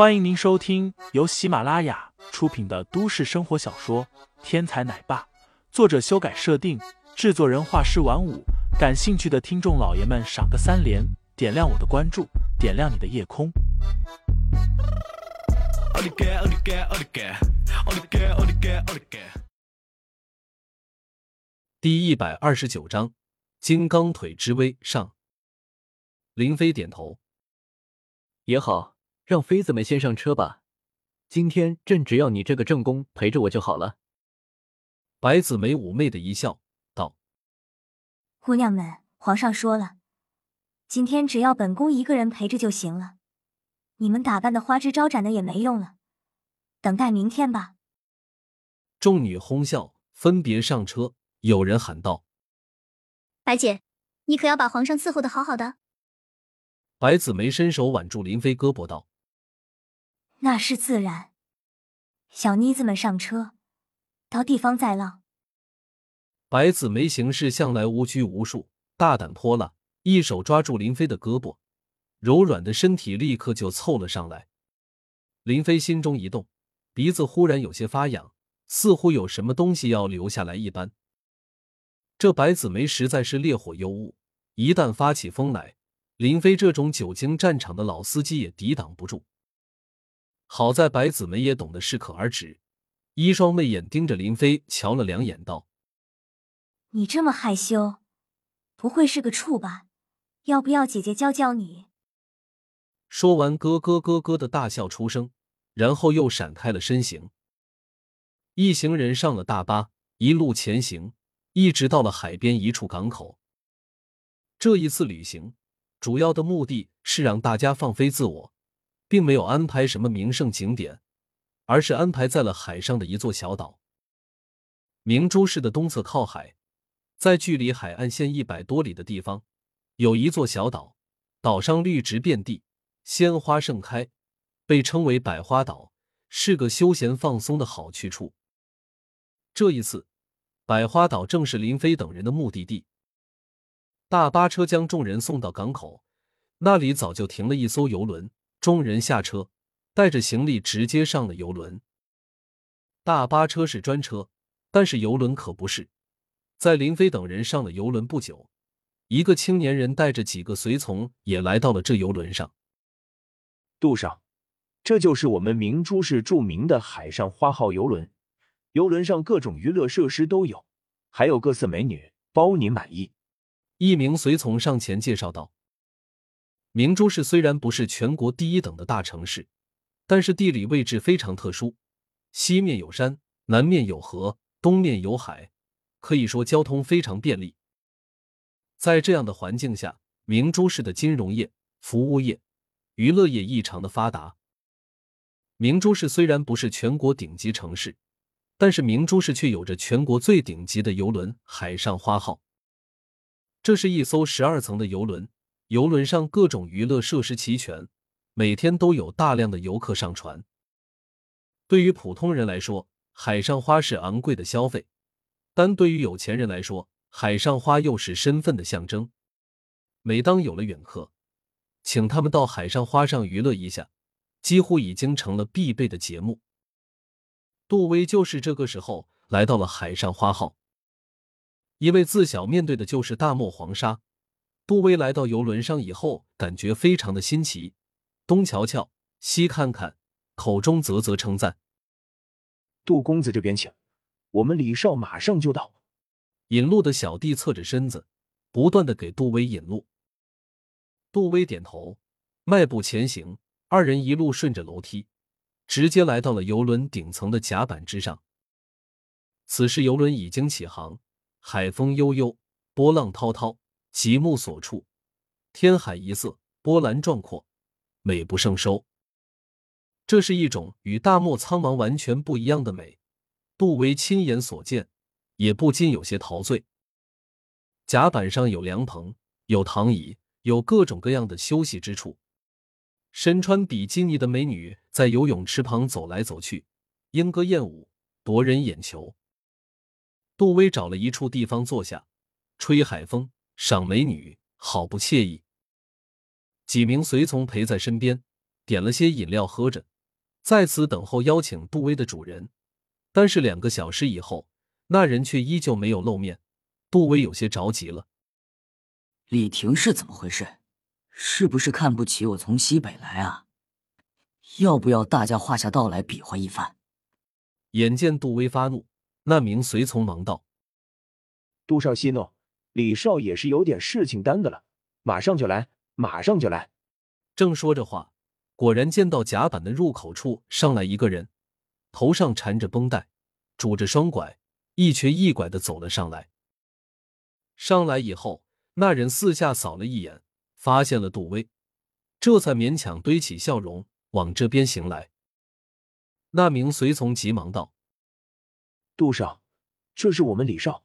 欢迎您收听由喜马拉雅出品的都市生活小说《天才奶爸》，作者修改设定，制作人画师晚舞。感兴趣的听众老爷们，赏个三连，点亮我的关注，点亮你的夜空。第一百二十九章：金刚腿之威上。林飞点头，也好，让妃子们先上车吧。今天朕只要你这个正宫陪着我就好了。白子梅妩媚的一笑，道：“姑娘们，皇上说了，今天只要本宫一个人陪着就行了。你们打扮的花枝招展的也没用了，等待明天吧。”众女哄笑，分别上车。有人喊道：“白姐，你可要把皇上伺候的好好的。”白子梅伸手挽住林飞胳膊道：“那是自然。小妮子们上车，到地方再浪。”白子梅行事向来无拘无束，大胆泼辣，一手抓住林飞的胳膊，柔软的身体立刻就凑了上来。林飞心中一动，鼻子忽然有些发痒，似乎有什么东西要流下来一般。这白子梅实在是烈火尤物，一旦发起疯来。林飞这种久经战场的老司机也抵挡不住。好在白子梅也懂得适可而止，一双媚眼盯着林飞瞧了两眼，道：“你这么害羞，不会是个处吧？要不要姐姐教教你？”说完，咯咯咯咯的大笑出声，然后又闪开了身形。一行人上了大巴，一路前行，一直到了海边一处港口。这一次旅行。主要的目的是让大家放飞自我，并没有安排什么名胜景点，而是安排在了海上的一座小岛。明珠市的东侧靠海，在距离海岸线一百多里的地方，有一座小岛，岛上绿植遍地，鲜花盛开，被称为百花岛，是个休闲放松的好去处。这一次，百花岛正是林飞等人的目的地。大巴车将众人送到港口，那里早就停了一艘游轮。众人下车，带着行李直接上了游轮。大巴车是专车，但是游轮可不是。在林飞等人上了游轮不久，一个青年人带着几个随从也来到了这游轮上。杜上，这就是我们明珠市著名的海上花号游轮。游轮上各种娱乐设施都有，还有各色美女，包你满意。一名随从上前介绍道：“明珠市虽然不是全国第一等的大城市，但是地理位置非常特殊，西面有山，南面有河，东面有海，可以说交通非常便利。在这样的环境下，明珠市的金融业、服务业、娱乐业异常的发达。明珠市虽然不是全国顶级城市，但是明珠市却有着全国最顶级的游轮——海上花号。”这是一艘十二层的游轮，游轮上各种娱乐设施齐全，每天都有大量的游客上船。对于普通人来说，海上花是昂贵的消费，但对于有钱人来说，海上花又是身份的象征。每当有了远客，请他们到海上花上娱乐一下，几乎已经成了必备的节目。杜威就是这个时候来到了海上花号。因为自小面对的就是大漠黄沙，杜威来到游轮上以后，感觉非常的新奇，东瞧瞧，西看看，口中啧啧称赞：“杜公子这边请，我们李少马上就到。”引路的小弟侧着身子，不断的给杜威引路。杜威点头，迈步前行，二人一路顺着楼梯，直接来到了游轮顶层的甲板之上。此时游轮已经起航。海风悠悠，波浪滔滔，极目所处，天海一色，波澜壮阔，美不胜收。这是一种与大漠苍茫完全不一样的美。杜威亲眼所见，也不禁有些陶醉。甲板上有凉棚，有躺椅，有各种各样的休息之处。身穿比基尼的美女在游泳池旁走来走去，莺歌燕舞，夺人眼球。杜威找了一处地方坐下，吹海风，赏美女，好不惬意。几名随从陪在身边，点了些饮料喝着，在此等候邀请杜威的主人。但是两个小时以后，那人却依旧没有露面。杜威有些着急了。李婷是怎么回事？是不是看不起我从西北来啊？要不要大家画下道来比划一番？眼见杜威发怒，那名随从忙道：“杜少息怒，李少也是有点事情耽搁了，马上就来，马上就来。”正说着话，果然见到甲板的入口处上来一个人，头上缠着绷带，拄着双拐，一瘸一拐的走了上来。上来以后，那人四下扫了一眼，发现了杜威，这才勉强堆起笑容往这边行来。那名随从急忙道：“杜少，这是我们李少。”